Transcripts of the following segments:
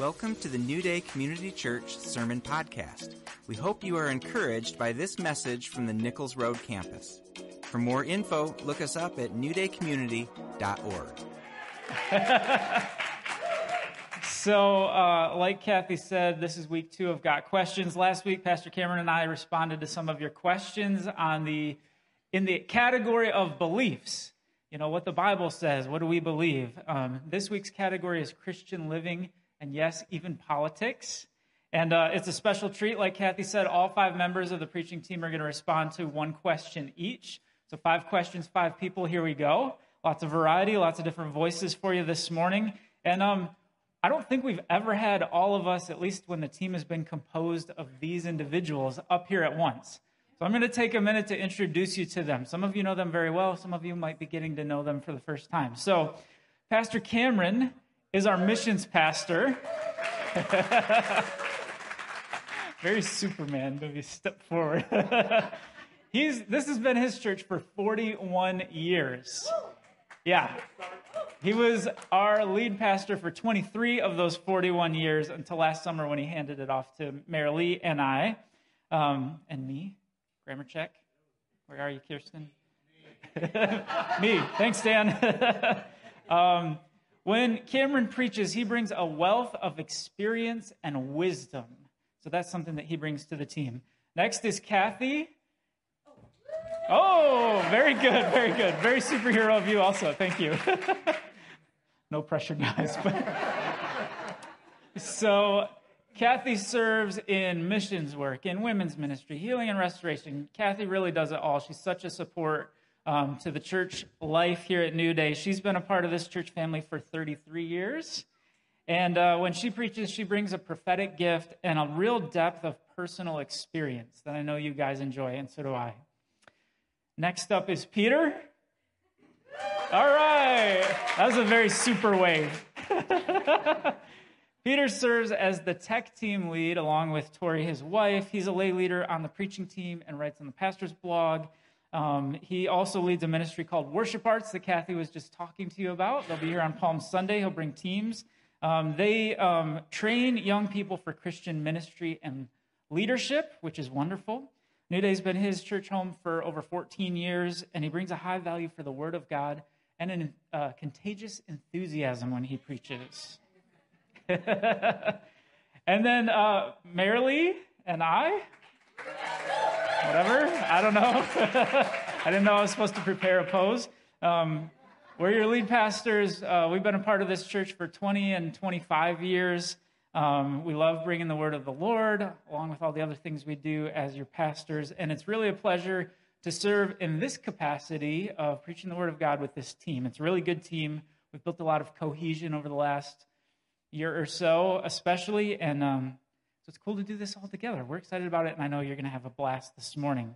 Welcome to the New Day Community Church Sermon Podcast. We hope you are encouraged by this message from the Nichols Road campus. For more info, look us up at newdaycommunity.org. so, uh, like Kathy said, this is week two of Got Questions. Last week, Pastor Cameron and I responded to some of your questions on the in the category of beliefs. You know what the Bible says. What do we believe? Um, this week's category is Christian living and yes, even politics. And uh, it's a special treat. Like Kathy said, all five members of the preaching team are going to respond to one question each. So, five questions, five people. Here we go. Lots of variety, lots of different voices for you this morning. And um, I don't think we've ever had all of us, at least when the team has been composed of these individuals, up here at once. So, I'm going to take a minute to introduce you to them. Some of you know them very well, some of you might be getting to know them for the first time. So, Pastor Cameron is our missions pastor. Very Superman maybe step forward. He's this has been his church for 41 years. Yeah. He was our lead pastor for 23 of those 41 years until last summer when he handed it off to Mary Lee and I, um, and me, grammar check. Where are you, Kirsten? me. Thanks, Dan. um, when Cameron preaches, he brings a wealth of experience and wisdom. So that's something that he brings to the team. Next is Kathy. Oh, very good, very good. Very superhero of you, also. Thank you. no pressure, guys. so, Kathy serves in missions work, in women's ministry, healing and restoration. Kathy really does it all. She's such a support um, to the church life here at New Day. She's been a part of this church family for 33 years. And uh, when she preaches, she brings a prophetic gift and a real depth of personal experience that I know you guys enjoy, and so do I. Next up is Peter. All right. That was a very super wave. Peter serves as the tech team lead along with Tori, his wife. He's a lay leader on the preaching team and writes on the pastor's blog. Um, he also leads a ministry called Worship Arts that Kathy was just talking to you about. They'll be here on Palm Sunday. He'll bring teams. Um, they um, train young people for Christian ministry and leadership, which is wonderful. New Day's been his church home for over 14 years, and he brings a high value for the Word of God and a uh, contagious enthusiasm when he preaches. and then uh, Marilee and I whatever. I don't know. I didn't know I was supposed to prepare a pose. Um, we're your lead pastors. Uh, we've been a part of this church for 20 and 25 years. Um, we love bringing the word of the Lord, along with all the other things we do as your pastors. And it's really a pleasure to serve in this capacity of preaching the word of God with this team. It's a really good team. We've built a lot of cohesion over the last year or so, especially. And um, it's cool to do this all together. We're excited about it, and I know you're going to have a blast this morning.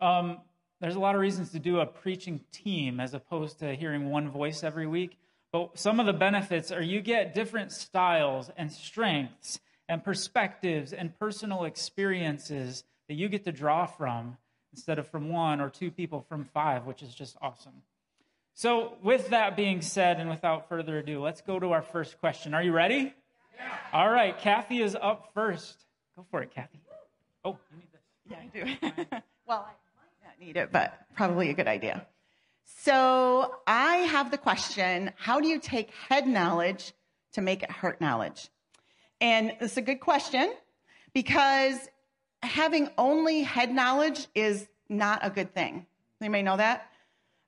Um, there's a lot of reasons to do a preaching team as opposed to hearing one voice every week. But some of the benefits are you get different styles and strengths and perspectives and personal experiences that you get to draw from instead of from one or two people from five, which is just awesome. So, with that being said, and without further ado, let's go to our first question. Are you ready? All right, Kathy is up first. Go for it, Kathy. Oh, you need this. Yeah, I do. well, I might not need it, but probably a good idea. So I have the question how do you take head knowledge to make it heart knowledge? And it's a good question because having only head knowledge is not a good thing. You may know that?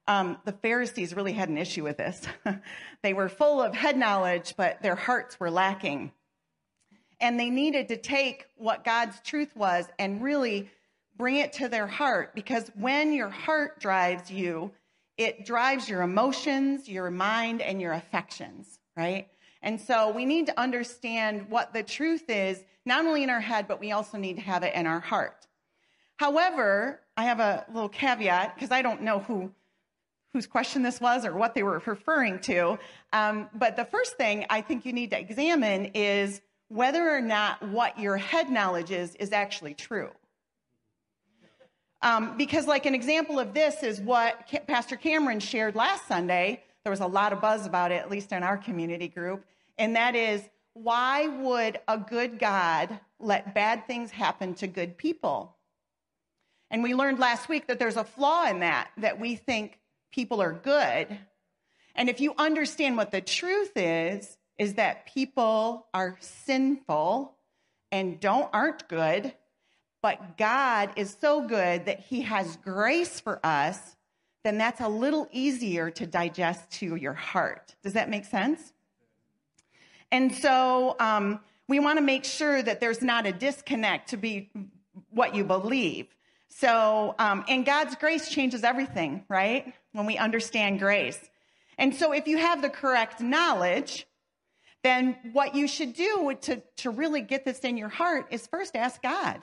Um, the Pharisees really had an issue with this. they were full of head knowledge, but their hearts were lacking. And they needed to take what God's truth was and really bring it to their heart because when your heart drives you, it drives your emotions, your mind, and your affections, right? And so we need to understand what the truth is, not only in our head, but we also need to have it in our heart. However, I have a little caveat because I don't know who whose question this was or what they were referring to. Um, but the first thing I think you need to examine is whether or not what your head knowledge is is actually true. Um, because, like, an example of this is what Pastor Cameron shared last Sunday. There was a lot of buzz about it, at least in our community group, and that is why would a good God let bad things happen to good people? And we learned last week that there's a flaw in that, that we think people are good. And if you understand what the truth is, is that people are sinful and don't aren't good, but God is so good that he has grace for us, then that's a little easier to digest to your heart. Does that make sense? And so um, we want to make sure that there's not a disconnect to be what you believe. So, um, and God's grace changes everything, right? When we understand grace. And so if you have the correct knowledge, then what you should do to, to really get this in your heart is first ask God.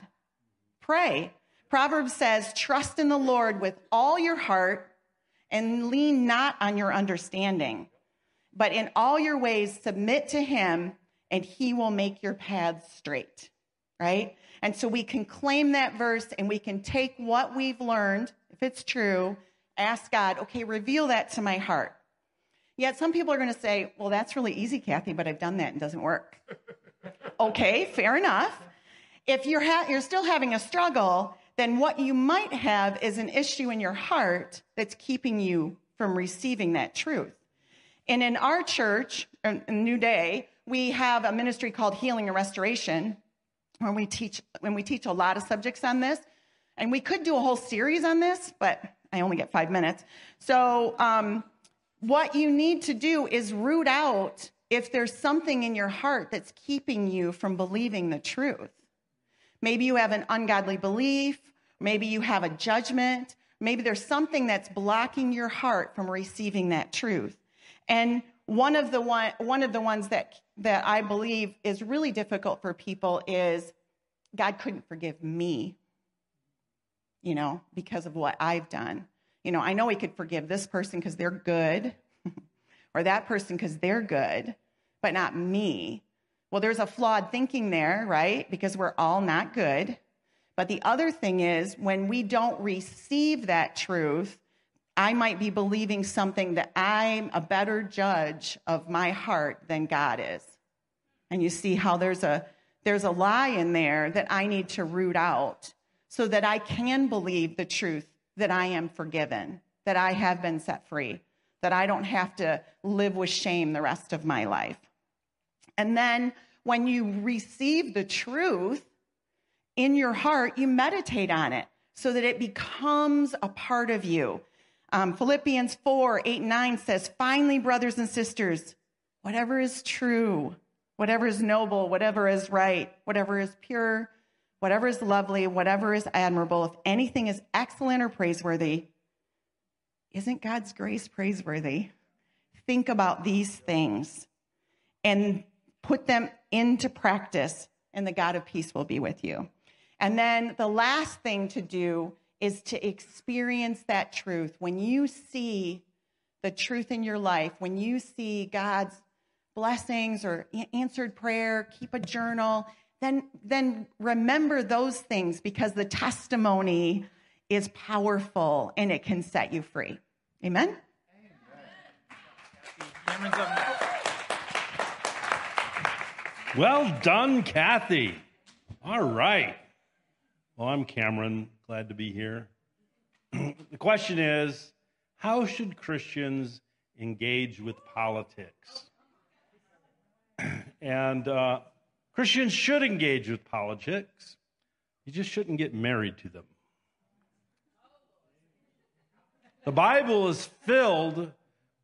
Pray. Proverbs says, trust in the Lord with all your heart and lean not on your understanding, but in all your ways submit to him and he will make your paths straight. Right? And so we can claim that verse and we can take what we've learned, if it's true, ask God, okay, reveal that to my heart. Yet some people are going to say, well, that's really easy, Kathy, but I've done that and it doesn't work. okay, fair enough. If you're, ha- you're still having a struggle, then what you might have is an issue in your heart that's keeping you from receiving that truth. And in our church, in New Day, we have a ministry called Healing and Restoration, where we teach when we teach a lot of subjects on this. And we could do a whole series on this, but I only get five minutes. So um, what you need to do is root out if there's something in your heart that's keeping you from believing the truth. Maybe you have an ungodly belief, maybe you have a judgment, maybe there's something that's blocking your heart from receiving that truth. And one of the one, one of the ones that that I believe is really difficult for people is God couldn't forgive me. You know, because of what I've done you know, I know he could forgive this person because they're good, or that person because they're good, but not me. Well, there's a flawed thinking there, right? Because we're all not good. But the other thing is, when we don't receive that truth, I might be believing something that I'm a better judge of my heart than God is. And you see how there's a there's a lie in there that I need to root out so that I can believe the truth that I am forgiven, that I have been set free, that I don't have to live with shame the rest of my life. And then when you receive the truth in your heart, you meditate on it so that it becomes a part of you. Um, Philippians 4 8 9 says, Finally, brothers and sisters, whatever is true, whatever is noble, whatever is right, whatever is pure, whatever is lovely, whatever is admirable, if anything is excellent or praiseworthy, isn't God's grace praiseworthy? Think about these things and put them into practice, and the God of peace will be with you. And then the last thing to do is to experience that truth. When you see the truth in your life, when you see God's blessings or answered prayer, keep a journal then, then remember those things because the testimony is powerful and it can set you free. Amen? Well done, Kathy. All right. Well, I'm Cameron. Glad to be here. the question is how should Christians engage with politics? and uh, Christians should engage with politics, you just shouldn't get married to them. The Bible is filled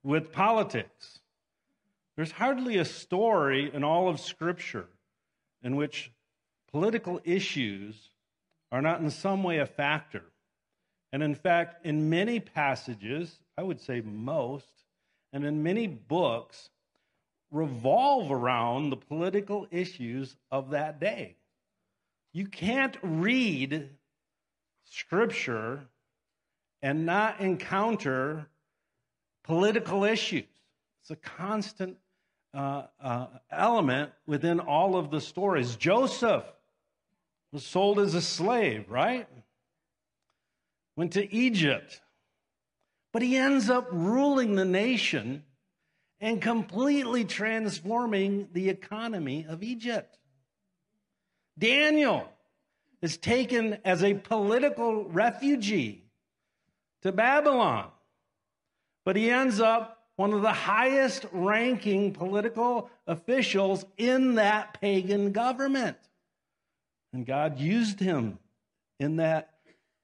with politics. There's hardly a story in all of Scripture in which political issues are not in some way a factor. And in fact, in many passages, I would say most, and in many books, revolve around the political issues of that day. You can't read scripture and not encounter political issues. It's a constant uh, uh, element within all of the stories. Joseph was sold as a slave, right? Went to Egypt. But he ends up ruling the nation and completely transforming the economy of Egypt. Daniel is taken as a political refugee to Babylon, but he ends up one of the highest ranking political officials in that pagan government. And God used him in that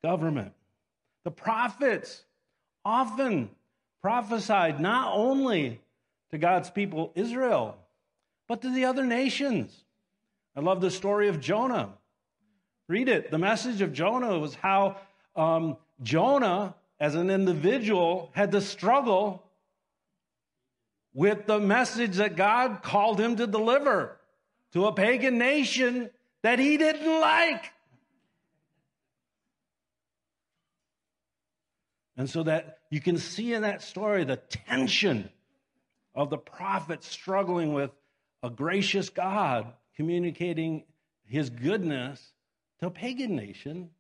government. The prophets often prophesied not only to God's people, Israel, but to the other nations. I love the story of Jonah. Read it. The message of Jonah was how um, Jonah, as an individual, had to struggle with the message that God called him to deliver to a pagan nation that he didn't like. And so that you can see in that story the tension of the prophet struggling with a gracious God communicating his goodness to a pagan nation,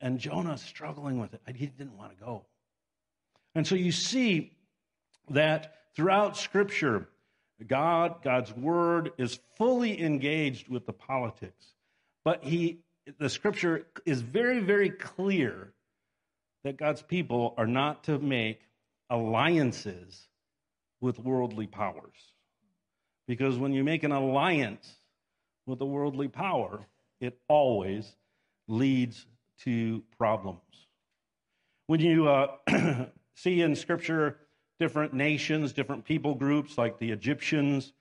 and Jonah struggling with it. He didn't want to go. And so you see that throughout Scripture, God, God's word is fully engaged with the politics. But he, the scripture is very, very clear that God's people are not to make alliances with worldly powers. Because when you make an alliance with a worldly power, it always leads to problems. When you uh, see in Scripture different nations, different people groups like the Egyptians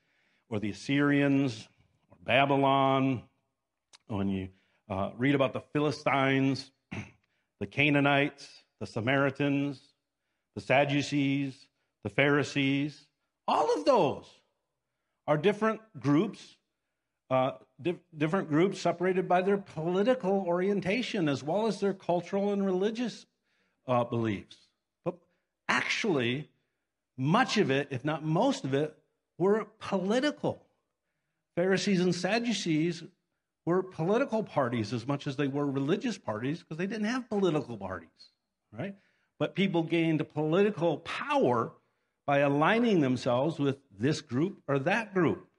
or the Assyrians or Babylon, when you uh, read about the Philistines, the Canaanites, the Samaritans, the Sadducees, the Pharisees, all of those are different groups, uh, di- different groups separated by their political orientation as well as their cultural and religious uh, beliefs. But actually, much of it, if not most of it, were political. Pharisees and Sadducees were political parties as much as they were religious parties because they didn't have political parties, right? But people gained political power by aligning themselves with this group or that group.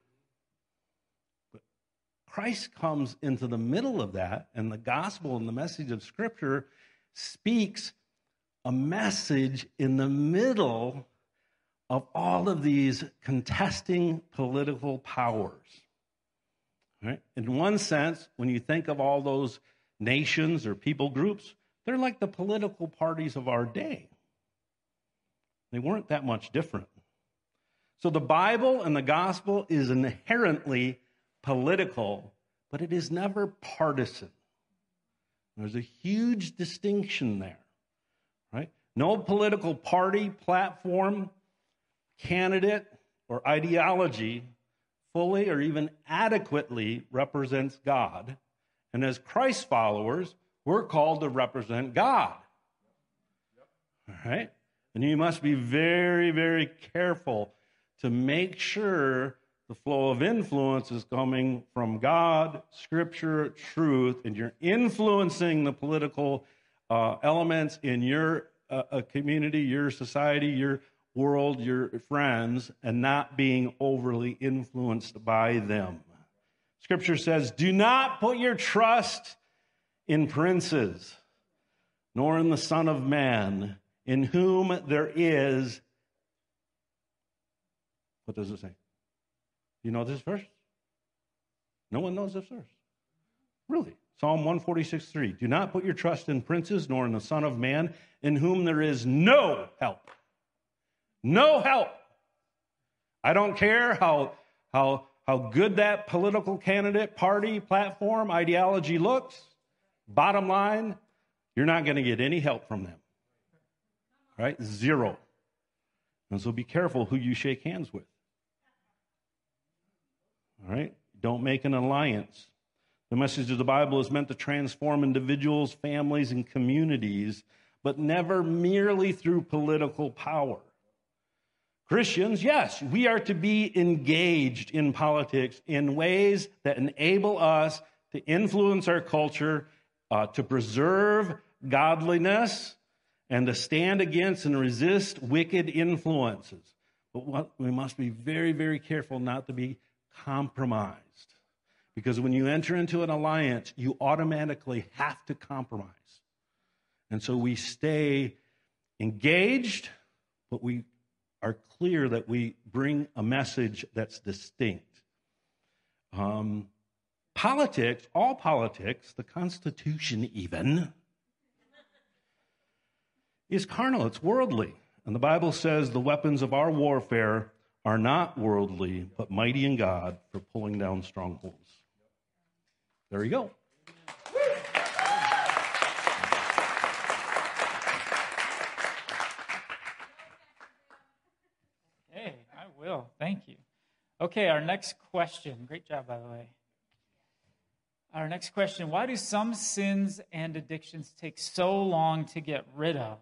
But Christ comes into the middle of that, and the gospel and the message of Scripture speaks a message in the middle of all of these contesting political powers. Right? In one sense, when you think of all those nations or people groups, they're like the political parties of our day. They weren't that much different. So the Bible and the gospel is inherently political, but it is never partisan. There's a huge distinction there, right? No political party, platform, candidate, or ideology fully or even adequately represents God. And as Christ followers, we're called to represent God. All right? And you must be very, very careful to make sure the flow of influence is coming from God, Scripture, truth, and you're influencing the political uh, elements in your uh, community, your society, your world, your friends, and not being overly influenced by them. Scripture says, Do not put your trust in princes, nor in the Son of Man, in whom there is. What does it say? You know this verse? No one knows this verse. Really? Psalm 146 3. Do not put your trust in princes, nor in the Son of Man, in whom there is no help. No help. I don't care how, how, how good that political candidate, party, platform, ideology looks. Bottom line, you're not going to get any help from them. Right? Zero. And so be careful who you shake hands with. All right? Don't make an alliance. The message of the Bible is meant to transform individuals, families, and communities, but never merely through political power. Christians, yes, we are to be engaged in politics in ways that enable us to influence our culture, uh, to preserve godliness, and to stand against and resist wicked influences. But what, we must be very, very careful not to be compromised. Because when you enter into an alliance, you automatically have to compromise. And so we stay engaged, but we are clear that we bring a message that's distinct. Um, politics, all politics, the Constitution even, is carnal, it's worldly. And the Bible says the weapons of our warfare are not worldly, but mighty in God for pulling down strongholds. There you go. Hey, I will. Thank you. Okay, our next question. Great job, by the way. Our next question Why do some sins and addictions take so long to get rid of?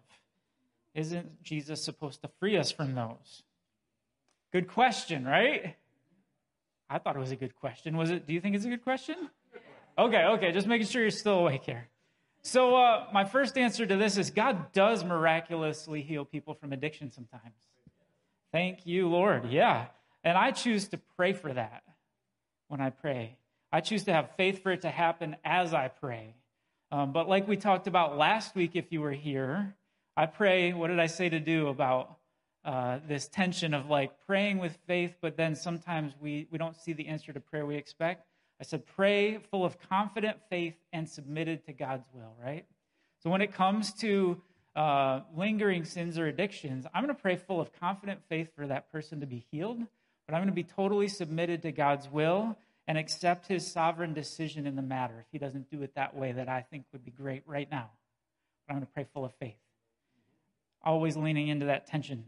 Isn't Jesus supposed to free us from those? Good question, right? I thought it was a good question. Was it? Do you think it's a good question? Okay, okay, just making sure you're still awake here. So, uh, my first answer to this is God does miraculously heal people from addiction sometimes. Thank you, Lord. Yeah. And I choose to pray for that when I pray. I choose to have faith for it to happen as I pray. Um, but like we talked about last week, if you were here, I pray, what did I say to do about uh, this tension of like praying with faith, but then sometimes we, we don't see the answer to prayer we expect? I said, pray full of confident faith and submitted to God's will, right? So when it comes to uh, lingering sins or addictions, I'm going to pray full of confident faith for that person to be healed, but I'm going to be totally submitted to God's will and accept his sovereign decision in the matter if he doesn't do it that way that I think would be great right now. But I'm going to pray full of faith always leaning into that tension.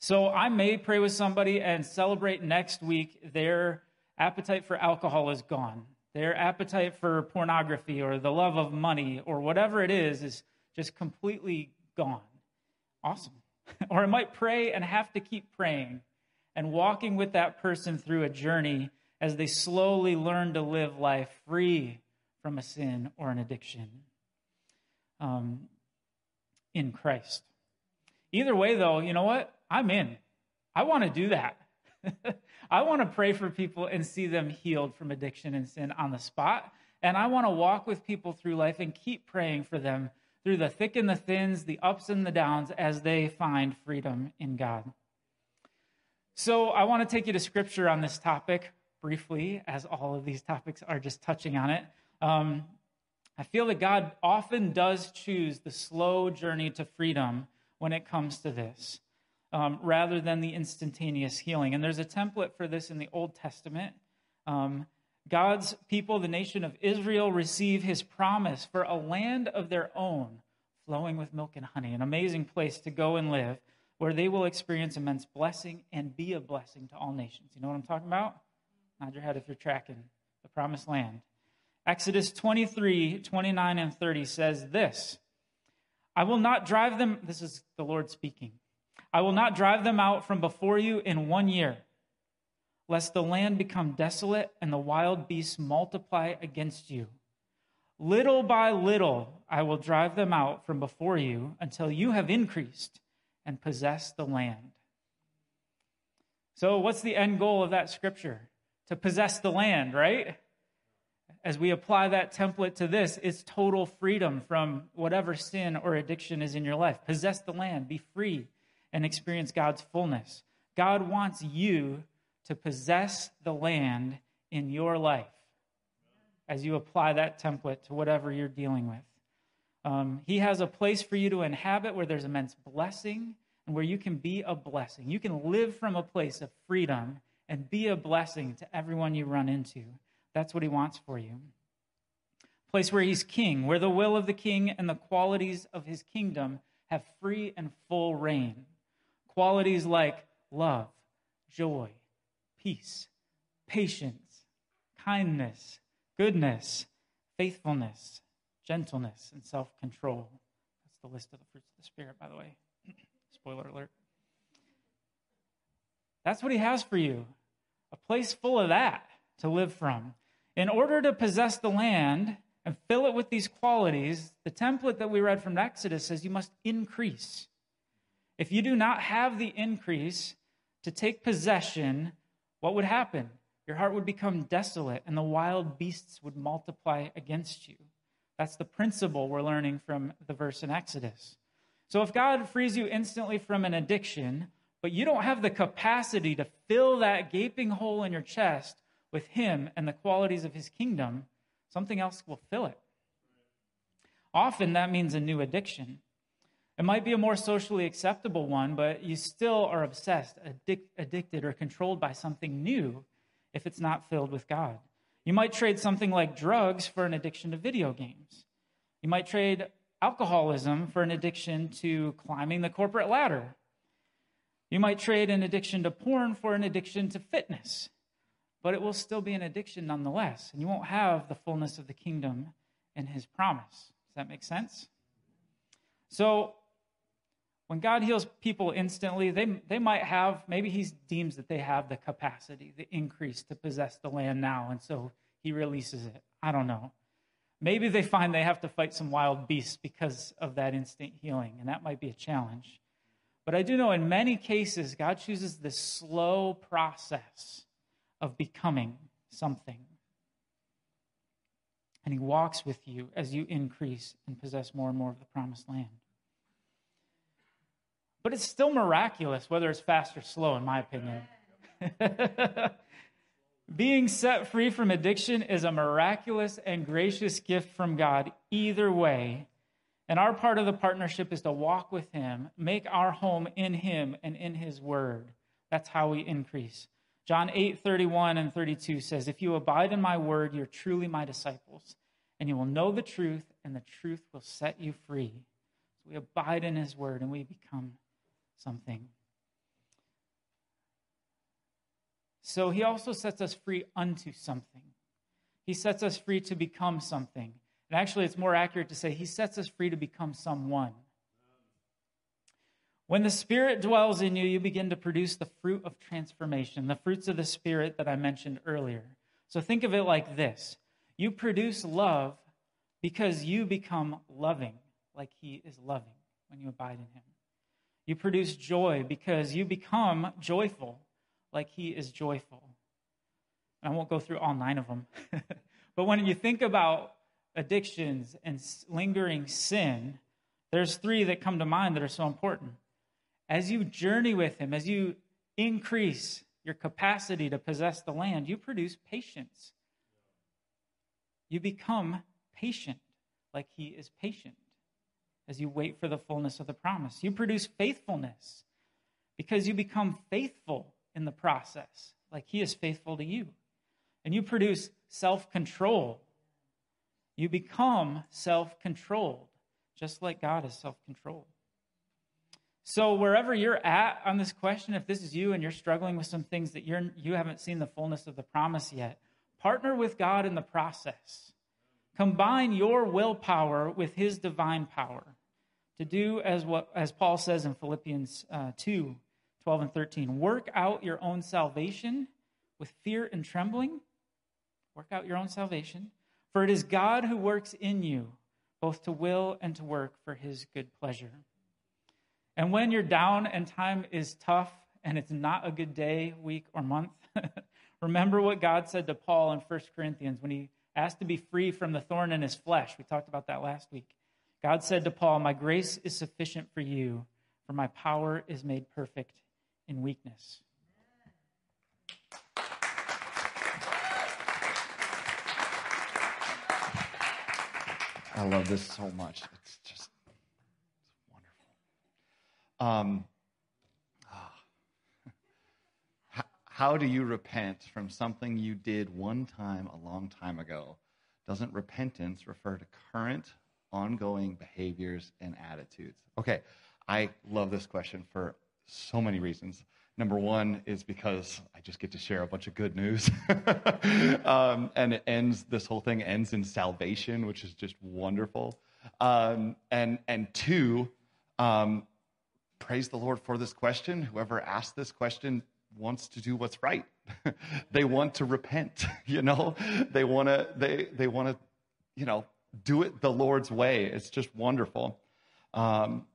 So I may pray with somebody and celebrate next week their appetite for alcohol is gone. Their appetite for pornography or the love of money or whatever it is is just completely gone. Awesome. or I might pray and have to keep praying and walking with that person through a journey as they slowly learn to live life free from a sin or an addiction um, in Christ. Either way, though, you know what? I'm in. I want to do that. I want to pray for people and see them healed from addiction and sin on the spot. And I want to walk with people through life and keep praying for them through the thick and the thins, the ups and the downs, as they find freedom in God. So I want to take you to scripture on this topic briefly, as all of these topics are just touching on it. Um, I feel that God often does choose the slow journey to freedom when it comes to this, um, rather than the instantaneous healing. And there's a template for this in the Old Testament. Um, God's people, the nation of Israel, receive his promise for a land of their own, flowing with milk and honey, an amazing place to go and live, where they will experience immense blessing and be a blessing to all nations. You know what I'm talking about? Nod your head if you're tracking the promised land. Exodus 23, 29, and 30 says this I will not drive them, this is the Lord speaking. I will not drive them out from before you in one year, lest the land become desolate and the wild beasts multiply against you. Little by little, I will drive them out from before you until you have increased and possessed the land. So, what's the end goal of that scripture? To possess the land, right? As we apply that template to this, it's total freedom from whatever sin or addiction is in your life. Possess the land, be free, and experience God's fullness. God wants you to possess the land in your life as you apply that template to whatever you're dealing with. Um, he has a place for you to inhabit where there's immense blessing and where you can be a blessing. You can live from a place of freedom and be a blessing to everyone you run into. That's what he wants for you. Place where he's king, where the will of the king and the qualities of his kingdom have free and full reign. Qualities like love, joy, peace, patience, kindness, goodness, faithfulness, gentleness, and self control. That's the list of the fruits of the Spirit, by the way. Spoiler alert. That's what he has for you a place full of that to live from. In order to possess the land and fill it with these qualities, the template that we read from Exodus says you must increase. If you do not have the increase to take possession, what would happen? Your heart would become desolate, and the wild beasts would multiply against you. That's the principle we're learning from the verse in Exodus. So if God frees you instantly from an addiction, but you don't have the capacity to fill that gaping hole in your chest with Him and the qualities of His kingdom, something else will fill it. Often that means a new addiction. It might be a more socially acceptable one, but you still are obsessed, addic- addicted, or controlled by something new if it's not filled with God. You might trade something like drugs for an addiction to video games. You might trade alcoholism for an addiction to climbing the corporate ladder. You might trade an addiction to porn for an addiction to fitness, but it will still be an addiction nonetheless, and you won't have the fullness of the kingdom and his promise. Does that make sense? So, when God heals people instantly, they, they might have, maybe he deems that they have the capacity, the increase to possess the land now, and so he releases it. I don't know. Maybe they find they have to fight some wild beasts because of that instant healing, and that might be a challenge. But I do know in many cases, God chooses this slow process of becoming something. And He walks with you as you increase and possess more and more of the promised land. But it's still miraculous, whether it's fast or slow, in my opinion. Being set free from addiction is a miraculous and gracious gift from God, either way. And our part of the partnership is to walk with Him, make our home in Him and in His Word. That's how we increase. John 8, 31 and 32 says, If you abide in my word, you're truly my disciples, and you will know the truth, and the truth will set you free. So we abide in his word, and we become something. So he also sets us free unto something. He sets us free to become something. And actually, it's more accurate to say he sets us free to become someone. When the Spirit dwells in you, you begin to produce the fruit of transformation, the fruits of the Spirit that I mentioned earlier. So think of it like this you produce love because you become loving, like He is loving when you abide in Him. You produce joy because you become joyful, like he is joyful. I won't go through all nine of them. but when you think about addictions and lingering sin, there's three that come to mind that are so important. As you journey with him, as you increase your capacity to possess the land, you produce patience. You become patient like he is patient as you wait for the fullness of the promise. You produce faithfulness because you become faithful in the process, like He is faithful to you. And you produce self control. You become self controlled, just like God is self controlled. So, wherever you're at on this question, if this is you and you're struggling with some things that you're, you haven't seen the fullness of the promise yet, partner with God in the process. Combine your willpower with His divine power to do as, what, as Paul says in Philippians uh, 2 12 and 13. Work out your own salvation with fear and trembling. Work out your own salvation. For it is God who works in you, both to will and to work for his good pleasure. And when you're down and time is tough and it's not a good day, week, or month, remember what God said to Paul in 1 Corinthians when he asked to be free from the thorn in his flesh. We talked about that last week. God said to Paul, My grace is sufficient for you, for my power is made perfect in weakness. I love this so much. It's. Um, oh. how do you repent from something you did one time a long time ago? Doesn't repentance refer to current ongoing behaviors and attitudes? Okay, I love this question for so many reasons. Number one is because I just get to share a bunch of good news. um, and it ends, this whole thing ends in salvation, which is just wonderful. Um, and, and two, um, praise the Lord for this question. Whoever asked this question wants to do what's right. they want to repent, you know, they want to, they, they want to, you know, do it the Lord's way. It's just wonderful. Um,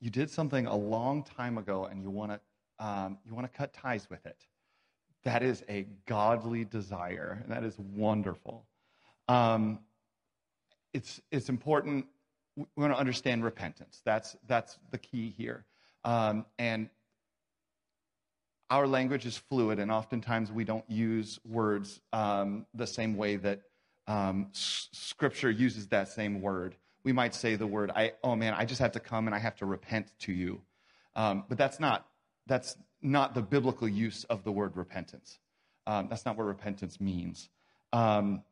you did something a long time ago and you want to um, you want to cut ties with it. That is a godly desire, and that is wonderful. Um, it's, it's important. We want to understand repentance. That's, that's the key here. Um, and our language is fluid, and oftentimes we don't use words um, the same way that um, s- Scripture uses that same word. We might say the word, "I oh man, I just have to come and I have to repent to you," um, but that's not that's not the biblical use of the word repentance. Um, that's not what repentance means. Um,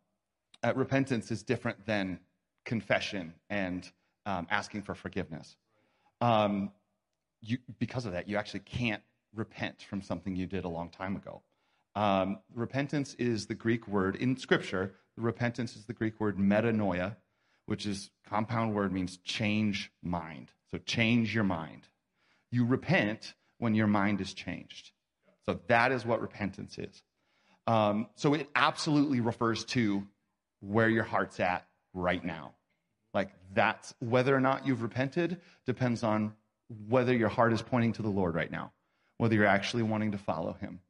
uh, repentance is different than confession and um, asking for forgiveness. Um, you, because of that, you actually can't repent from something you did a long time ago. Um, repentance is the Greek word in Scripture. Repentance is the Greek word metanoia, which is compound word means change mind. So change your mind. You repent when your mind is changed. So that is what repentance is. Um, so it absolutely refers to where your heart's at right now. Like that's whether or not you've repented depends on whether your heart is pointing to the Lord right now, whether you're actually wanting to follow him,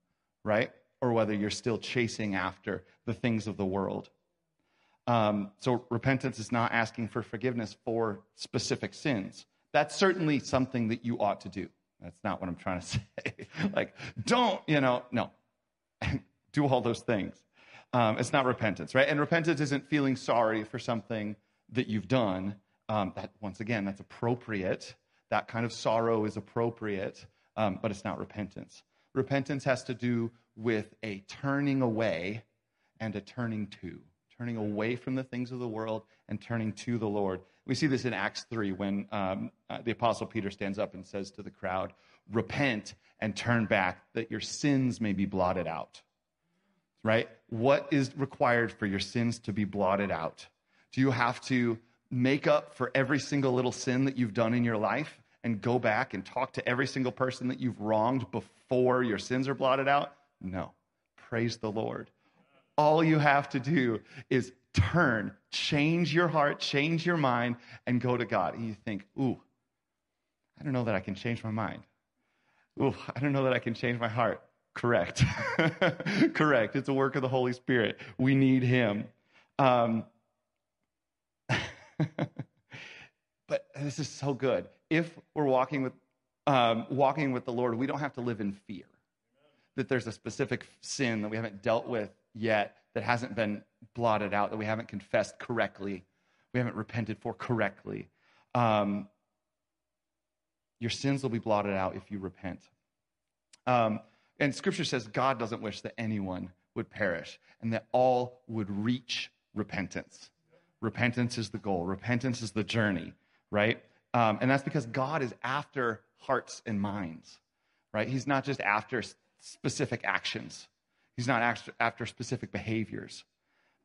right? Or whether you're still chasing after the things of the world. Um, so repentance is not asking for forgiveness for specific sins. That's certainly something that you ought to do. That's not what I'm trying to say. like, don't, you know, no. do all those things. Um, it's not repentance, right? And repentance isn't feeling sorry for something that you've done. Um, that once again, that's appropriate. That kind of sorrow is appropriate, um, but it's not repentance. Repentance has to do with a turning away and a turning to, turning away from the things of the world and turning to the Lord. We see this in Acts 3 when um, uh, the Apostle Peter stands up and says to the crowd, Repent and turn back that your sins may be blotted out. Right? What is required for your sins to be blotted out? Do you have to make up for every single little sin that you've done in your life and go back and talk to every single person that you've wronged before your sins are blotted out? No. Praise the Lord. All you have to do is turn, change your heart, change your mind, and go to God. And you think, ooh, I don't know that I can change my mind. Ooh, I don't know that I can change my heart. Correct. Correct. It's a work of the Holy Spirit. We need Him. Um, but this is so good. If we're walking with um, walking with the Lord, we don't have to live in fear that there's a specific sin that we haven't dealt with yet, that hasn't been blotted out, that we haven't confessed correctly, we haven't repented for correctly. Um, your sins will be blotted out if you repent. Um, and scripture says God doesn't wish that anyone would perish and that all would reach repentance. Repentance is the goal, repentance is the journey, right? Um, and that's because God is after hearts and minds, right? He's not just after specific actions, He's not after, specific behaviors.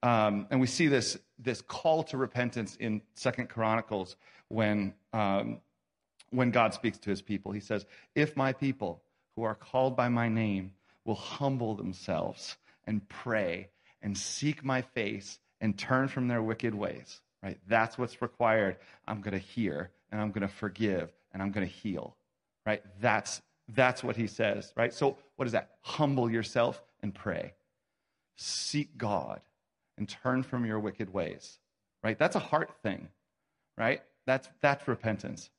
Um, and we see this, this call to repentance in Second Chronicles when, um, when God speaks to his people. He says, If my people who are called by my name will humble themselves and pray and seek my face and turn from their wicked ways, right? That's what's required. I'm going to hear and I'm going to forgive and I'm going to heal, right? That's, that's what he says, right? So, what is that? Humble yourself and pray. Seek God and turn from your wicked ways, right? That's a heart thing, right? That's, that's repentance.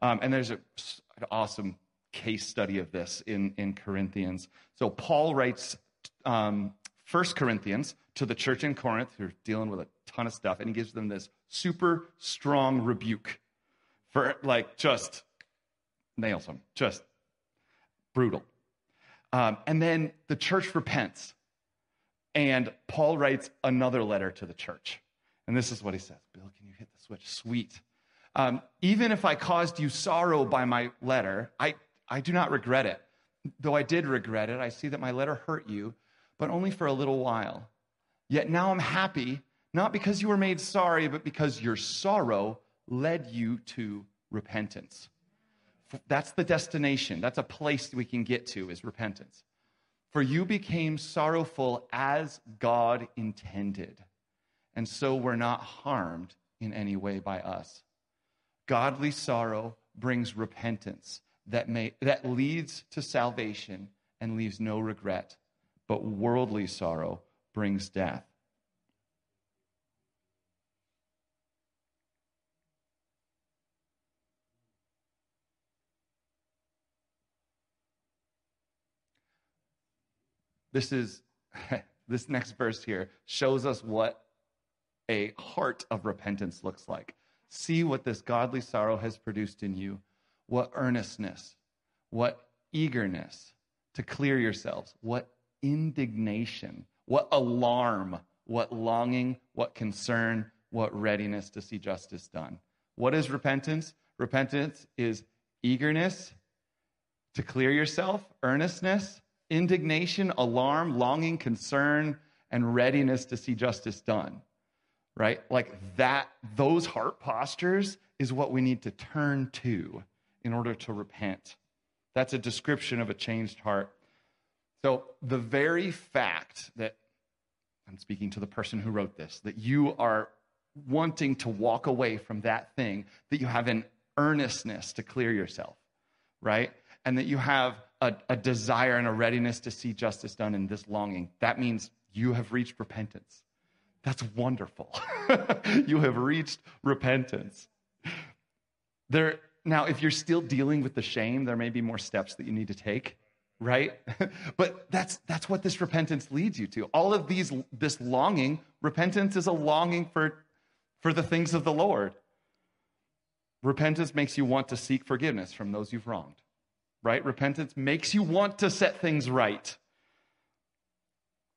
Um, and there's a, an awesome case study of this in, in Corinthians. So, Paul writes um, 1 Corinthians to the church in Corinth who're dealing with a ton of stuff, and he gives them this super strong rebuke for like just nails them, just brutal. Um, and then the church repents, and Paul writes another letter to the church. And this is what he says Bill, can you hit the switch? Sweet. Um, even if I caused you sorrow by my letter, I, I do not regret it. Though I did regret it, I see that my letter hurt you, but only for a little while. Yet now I'm happy, not because you were made sorry, but because your sorrow led you to repentance. That's the destination. That's a place we can get to is repentance. For you became sorrowful as God intended, and so were not harmed in any way by us. Godly sorrow brings repentance that, may, that leads to salvation and leaves no regret, but worldly sorrow brings death. This is this next verse here shows us what a heart of repentance looks like. See what this godly sorrow has produced in you. What earnestness, what eagerness to clear yourselves, what indignation, what alarm, what longing, what concern, what readiness to see justice done. What is repentance? Repentance is eagerness to clear yourself, earnestness, indignation, alarm, longing, concern, and readiness to see justice done. Right? Like that, those heart postures is what we need to turn to in order to repent. That's a description of a changed heart. So, the very fact that I'm speaking to the person who wrote this, that you are wanting to walk away from that thing, that you have an earnestness to clear yourself, right? And that you have a, a desire and a readiness to see justice done in this longing, that means you have reached repentance. That's wonderful. you have reached repentance. There, now, if you're still dealing with the shame, there may be more steps that you need to take, right? but that's that's what this repentance leads you to. All of these this longing, repentance is a longing for for the things of the Lord. Repentance makes you want to seek forgiveness from those you've wronged right? Repentance makes you want to set things right.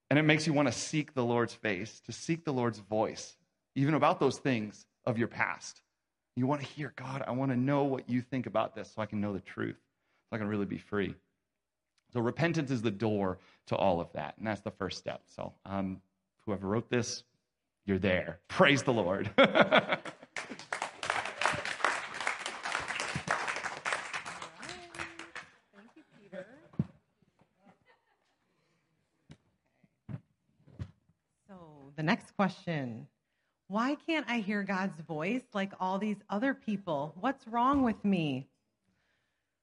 And it makes you want to seek the Lord's face, to seek the Lord's voice, even about those things of your past. You want to hear, God, I want to know what you think about this so I can know the truth, so I can really be free. So, repentance is the door to all of that. And that's the first step. So, um, whoever wrote this, you're there. Praise the Lord. So the next question Why can't I hear God's voice like all these other people? What's wrong with me?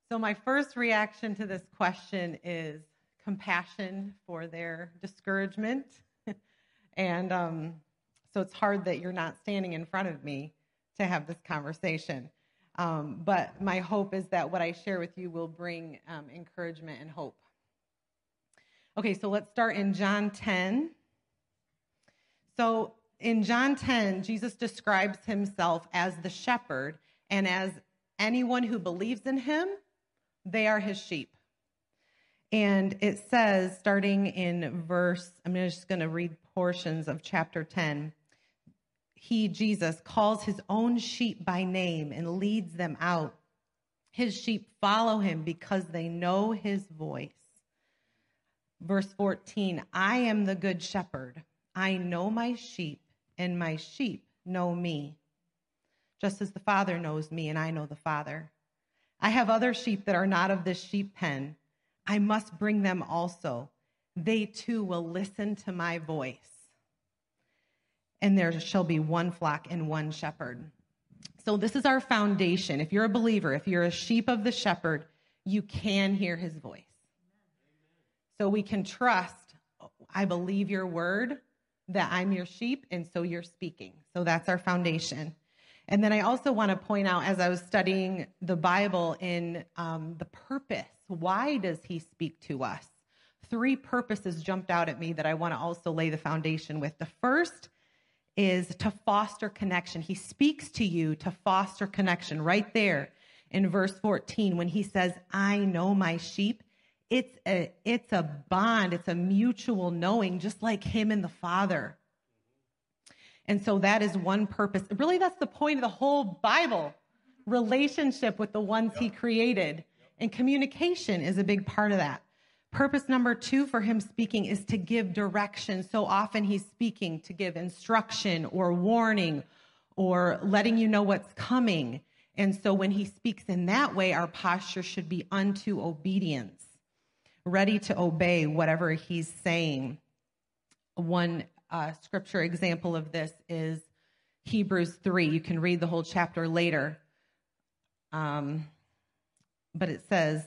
So, my first reaction to this question is compassion for their discouragement. and um, so, it's hard that you're not standing in front of me to have this conversation. Um, but my hope is that what I share with you will bring um, encouragement and hope. Okay, so let's start in John 10, so in John 10, Jesus describes himself as the shepherd, and as anyone who believes in him, they are his sheep. And it says, starting in verse, I'm just going to read portions of chapter 10. He, Jesus, calls his own sheep by name and leads them out. His sheep follow him because they know his voice. Verse 14 I am the good shepherd. I know my sheep, and my sheep know me, just as the Father knows me, and I know the Father. I have other sheep that are not of this sheep pen. I must bring them also. They too will listen to my voice. And there shall be one flock and one shepherd. So, this is our foundation. If you're a believer, if you're a sheep of the shepherd, you can hear his voice. So, we can trust, I believe your word that I'm your sheep and so you're speaking. So that's our foundation. And then I also want to point out as I was studying the Bible in um, the purpose why does he speak to us? Three purposes jumped out at me that I want to also lay the foundation with. The first is to foster connection. He speaks to you to foster connection right there in verse 14 when he says, I know my sheep it's a it's a bond. It's a mutual knowing just like him and the father. And so that is one purpose. Really that's the point of the whole bible. Relationship with the ones he created. And communication is a big part of that. Purpose number two for him speaking is to give direction. So often he's speaking to give instruction or warning or letting you know what's coming. And so when he speaks in that way our posture should be unto obedience ready to obey whatever he's saying. One uh, scripture example of this is Hebrews 3. You can read the whole chapter later. Um, but it says,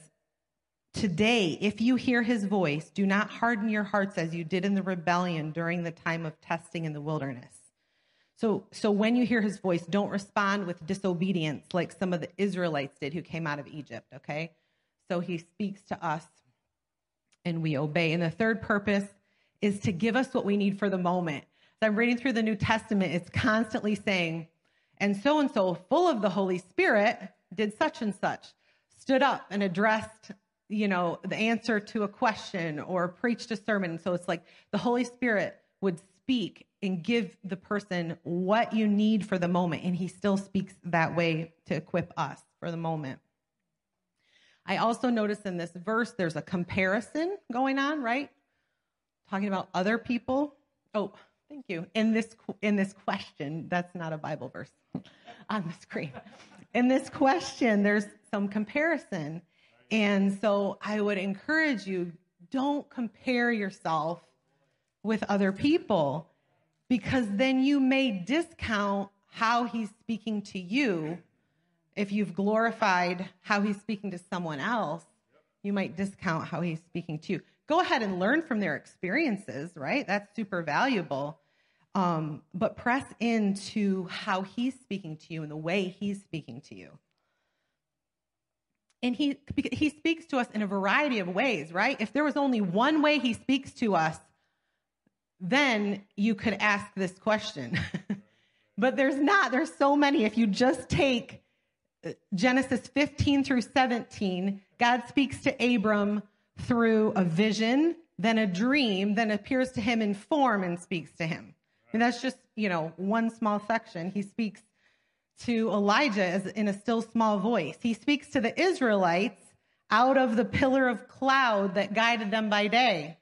Today, if you hear his voice, do not harden your hearts as you did in the rebellion during the time of testing in the wilderness. So, so when you hear his voice, don't respond with disobedience like some of the Israelites did who came out of Egypt, okay? So he speaks to us and we obey. And the third purpose is to give us what we need for the moment. As I'm reading through the New Testament, it's constantly saying, and so and so, full of the Holy Spirit, did such and such, stood up and addressed you know, the answer to a question or preached a sermon. So it's like the Holy Spirit would speak and give the person what you need for the moment. And he still speaks that way to equip us for the moment. I also notice in this verse there's a comparison going on, right? Talking about other people. Oh, thank you. In this in this question, that's not a Bible verse on the screen. In this question, there's some comparison. And so I would encourage you don't compare yourself with other people because then you may discount how he's speaking to you. If you've glorified how he's speaking to someone else, you might discount how he's speaking to you. Go ahead and learn from their experiences, right? That's super valuable. Um, but press into how he's speaking to you and the way he's speaking to you and he he speaks to us in a variety of ways right if there was only one way he speaks to us then you could ask this question but there's not there's so many if you just take genesis 15 through 17 god speaks to abram through a vision then a dream then appears to him in form and speaks to him and that's just you know one small section he speaks to Elijah as in a still small voice. He speaks to the Israelites out of the pillar of cloud that guided them by day.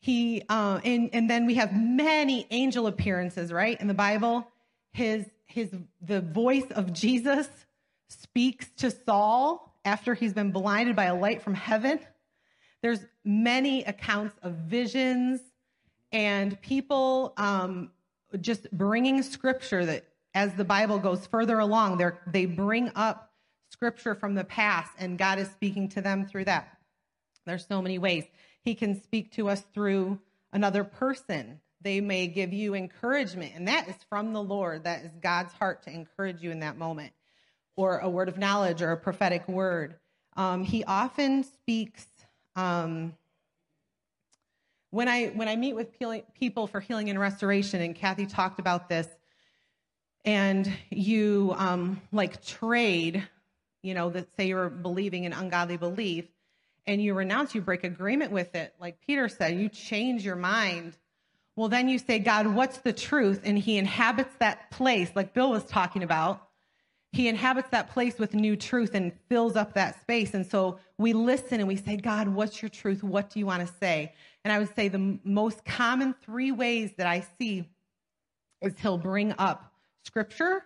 He uh, and, and then we have many angel appearances, right, in the Bible. His his the voice of Jesus speaks to Saul after he's been blinded by a light from heaven. There's many accounts of visions and people um, just bringing scripture that as the Bible goes further along, they bring up scripture from the past, and God is speaking to them through that. There's so many ways. He can speak to us through another person. They may give you encouragement, and that is from the Lord. That is God's heart to encourage you in that moment, or a word of knowledge or a prophetic word. Um, he often speaks. Um, when I when I meet with people for healing and restoration, and Kathy talked about this, and you um, like trade, you know, that say you're believing in ungodly belief, and you renounce, you break agreement with it, like Peter said, you change your mind. Well, then you say, God, what's the truth? And he inhabits that place, like Bill was talking about. He inhabits that place with new truth and fills up that space. And so we listen and we say, God, what's your truth? What do you want to say? And I would say the most common three ways that I see is he'll bring up scripture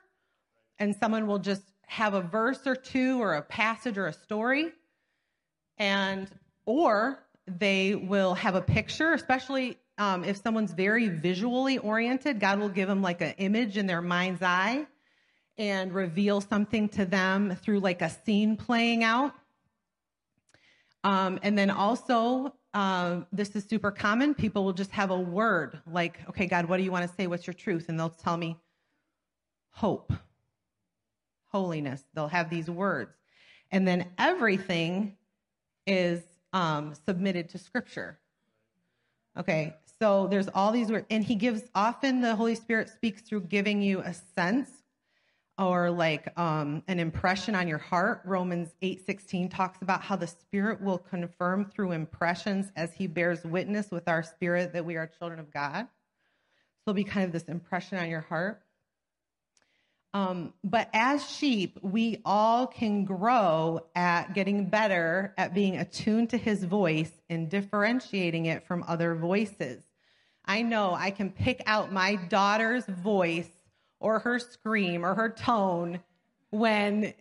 and someone will just have a verse or two or a passage or a story and or they will have a picture especially um, if someone's very visually oriented god will give them like an image in their mind's eye and reveal something to them through like a scene playing out um, and then also uh, this is super common people will just have a word like okay god what do you want to say what's your truth and they'll tell me hope, holiness. They'll have these words. And then everything is um, submitted to Scripture. Okay, so there's all these words, and he gives often the Holy Spirit speaks through giving you a sense or like um, an impression on your heart. Romans 8:16 talks about how the Spirit will confirm through impressions as He bears witness with our spirit that we are children of God. So it'll be kind of this impression on your heart. Um, but as sheep, we all can grow at getting better at being attuned to his voice and differentiating it from other voices. I know I can pick out my daughter's voice or her scream or her tone when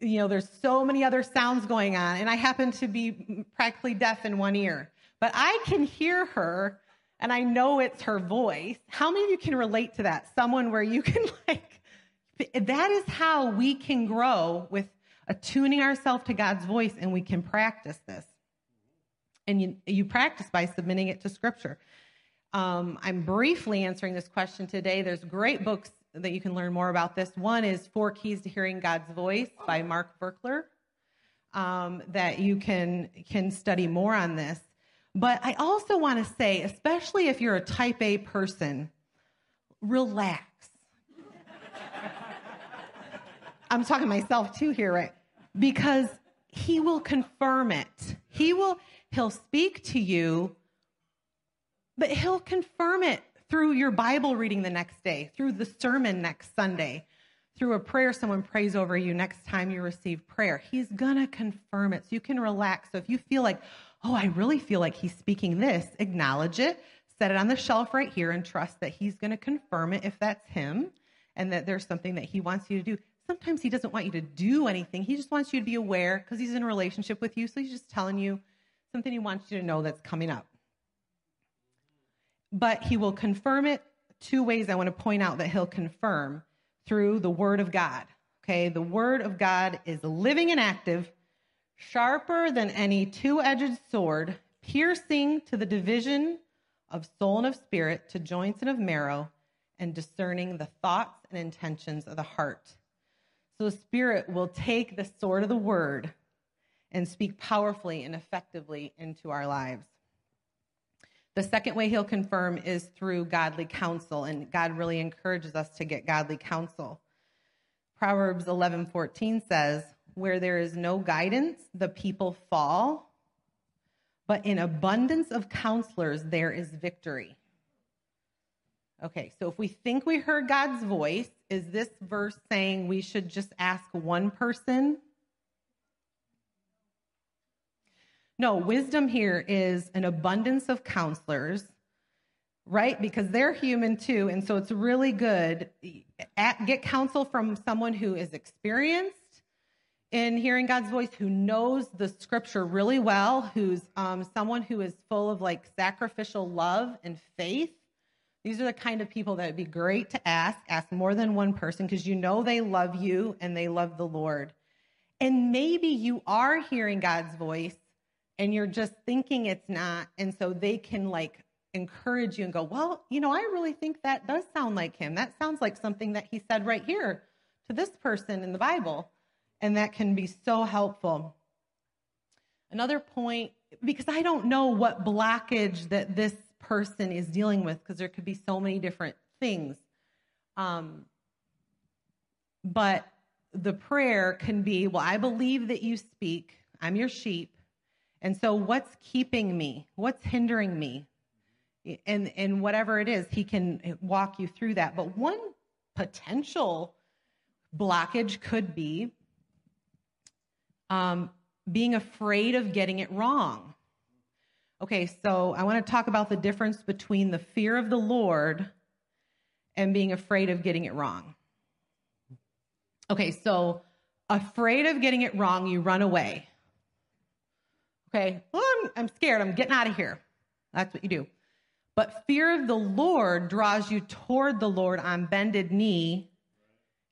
you know there's so many other sounds going on and I happen to be practically deaf in one ear. But I can hear her and I know it's her voice. How many of you can relate to that? Someone where you can like that is how we can grow with attuning ourselves to God's voice, and we can practice this. And you, you practice by submitting it to Scripture. Um, I'm briefly answering this question today. There's great books that you can learn more about this. One is Four Keys to Hearing God's Voice by Mark Virkler, um, that you can can study more on this. But I also want to say, especially if you're a Type A person, relax. I'm talking myself too here, right? Because he will confirm it. He will. He'll speak to you, but he'll confirm it through your Bible reading the next day, through the sermon next Sunday, through a prayer someone prays over you next time you receive prayer. He's going to confirm it so you can relax. So if you feel like, oh, I really feel like he's speaking this, acknowledge it, set it on the shelf right here, and trust that he's going to confirm it if that's him and that there's something that he wants you to do. Sometimes he doesn't want you to do anything. He just wants you to be aware because he's in a relationship with you. So he's just telling you something he wants you to know that's coming up but he will confirm it two ways I want to point out that he'll confirm through the word of God. Okay, the word of God is living and active, sharper than any two edged sword, piercing to the division of soul and of spirit, to joints and of marrow, and discerning the thoughts and intentions of the heart. So the Spirit will take the sword of the word and speak powerfully and effectively into our lives. The second way he'll confirm is through godly counsel, and God really encourages us to get godly counsel. Proverbs 11:14 says, "Where there is no guidance, the people fall, but in abundance of counselors there is victory." Okay, so if we think we heard God's voice, is this verse saying we should just ask one person No, wisdom here is an abundance of counselors, right? Because they're human too. And so it's really good. At, get counsel from someone who is experienced in hearing God's voice, who knows the scripture really well, who's um, someone who is full of like sacrificial love and faith. These are the kind of people that would be great to ask. Ask more than one person because you know they love you and they love the Lord. And maybe you are hearing God's voice and you're just thinking it's not. And so they can like encourage you and go, well, you know, I really think that does sound like him. That sounds like something that he said right here to this person in the Bible. And that can be so helpful. Another point, because I don't know what blockage that this person is dealing with, because there could be so many different things. Um, but the prayer can be, well, I believe that you speak. I'm your sheep. And so, what's keeping me? What's hindering me? And, and whatever it is, he can walk you through that. But one potential blockage could be um, being afraid of getting it wrong. Okay, so I want to talk about the difference between the fear of the Lord and being afraid of getting it wrong. Okay, so afraid of getting it wrong, you run away. Okay, well, I'm, I'm scared. I'm getting out of here. That's what you do. But fear of the Lord draws you toward the Lord on bended knee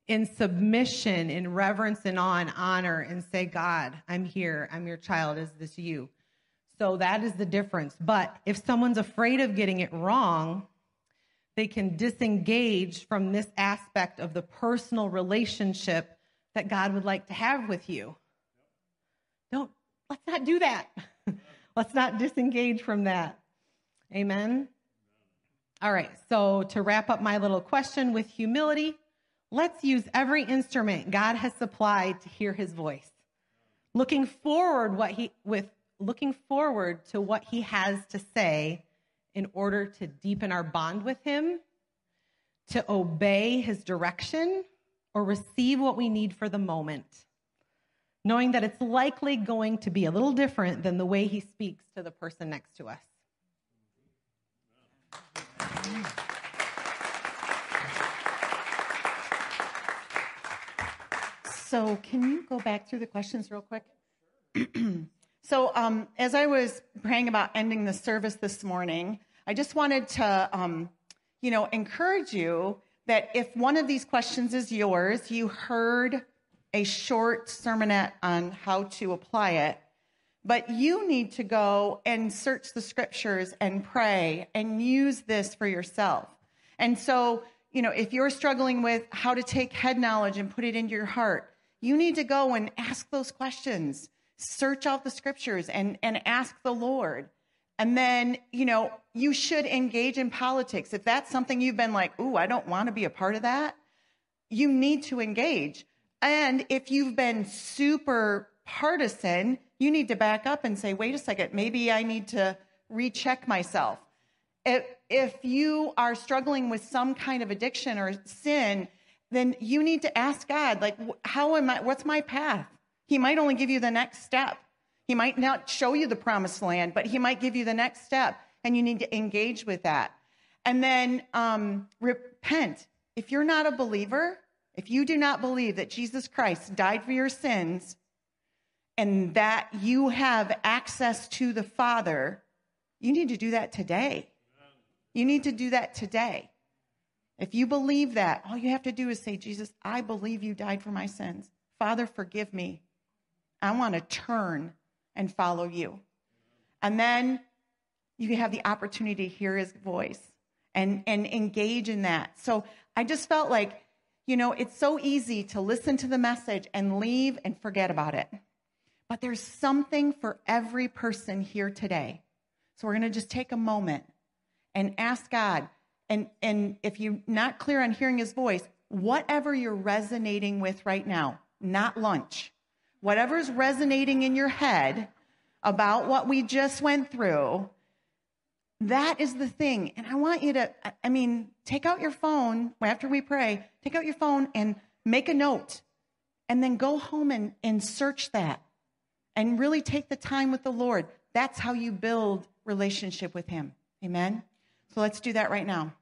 in submission, in reverence and awe and honor, and say, God, I'm here. I'm your child. Is this you? So that is the difference. But if someone's afraid of getting it wrong, they can disengage from this aspect of the personal relationship that God would like to have with you. Don't Let's not do that. Let's not disengage from that. Amen. All right, so to wrap up my little question with humility, let's use every instrument God has supplied to hear his voice. Looking forward what he with looking forward to what he has to say in order to deepen our bond with him, to obey his direction, or receive what we need for the moment knowing that it's likely going to be a little different than the way he speaks to the person next to us. So, can you go back through the questions real quick? so, um, as I was praying about ending the service this morning, I just wanted to, um, you know, encourage you that if one of these questions is yours, you heard a short sermonette on how to apply it. But you need to go and search the scriptures and pray and use this for yourself. And so, you know, if you're struggling with how to take head knowledge and put it into your heart, you need to go and ask those questions. Search out the scriptures and, and ask the Lord. And then, you know, you should engage in politics. If that's something you've been like, ooh, I don't want to be a part of that, you need to engage. And if you've been super partisan, you need to back up and say, wait a second, maybe I need to recheck myself. If, if you are struggling with some kind of addiction or sin, then you need to ask God, like, how am I, what's my path? He might only give you the next step. He might not show you the promised land, but he might give you the next step, and you need to engage with that. And then um, repent. If you're not a believer, if you do not believe that Jesus Christ died for your sins and that you have access to the Father, you need to do that today. You need to do that today. If you believe that, all you have to do is say, Jesus, I believe you died for my sins. Father, forgive me. I want to turn and follow you. And then you have the opportunity to hear his voice and, and engage in that. So I just felt like, you know, it's so easy to listen to the message and leave and forget about it. But there's something for every person here today. So we're going to just take a moment and ask God. And, and if you're not clear on hearing his voice, whatever you're resonating with right now, not lunch, whatever's resonating in your head about what we just went through, that is the thing. And I want you to, I mean, take out your phone after we pray, take out your phone and make a note. And then go home and, and search that and really take the time with the Lord. That's how you build relationship with Him. Amen? So let's do that right now.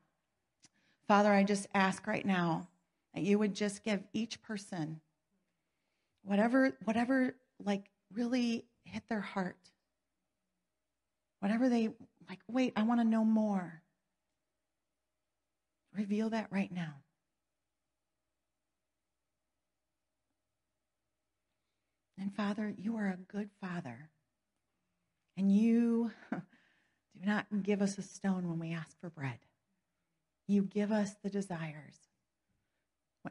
Father, I just ask right now that you would just give each person whatever, whatever, like really hit their heart. Whatever they like, wait, I want to know more. Reveal that right now. And Father, you are a good Father. And you do not give us a stone when we ask for bread. You give us the desires,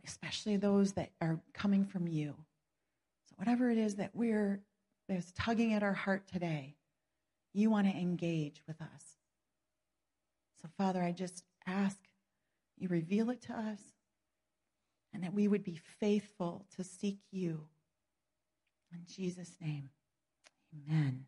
especially those that are coming from you. So, whatever it is that we're that's tugging at our heart today, you want to engage with us. So, Father, I just ask you reveal it to us and that we would be faithful to seek you. In Jesus' name, amen.